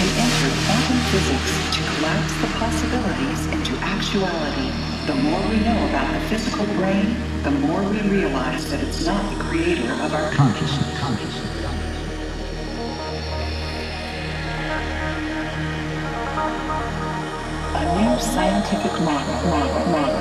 and enter quantum physics to collapse the possibilities into actuality. The more we know about the physical brain, the more we realize that it's not the creator of our consciousness. consciousness. A new scientific model. model, model.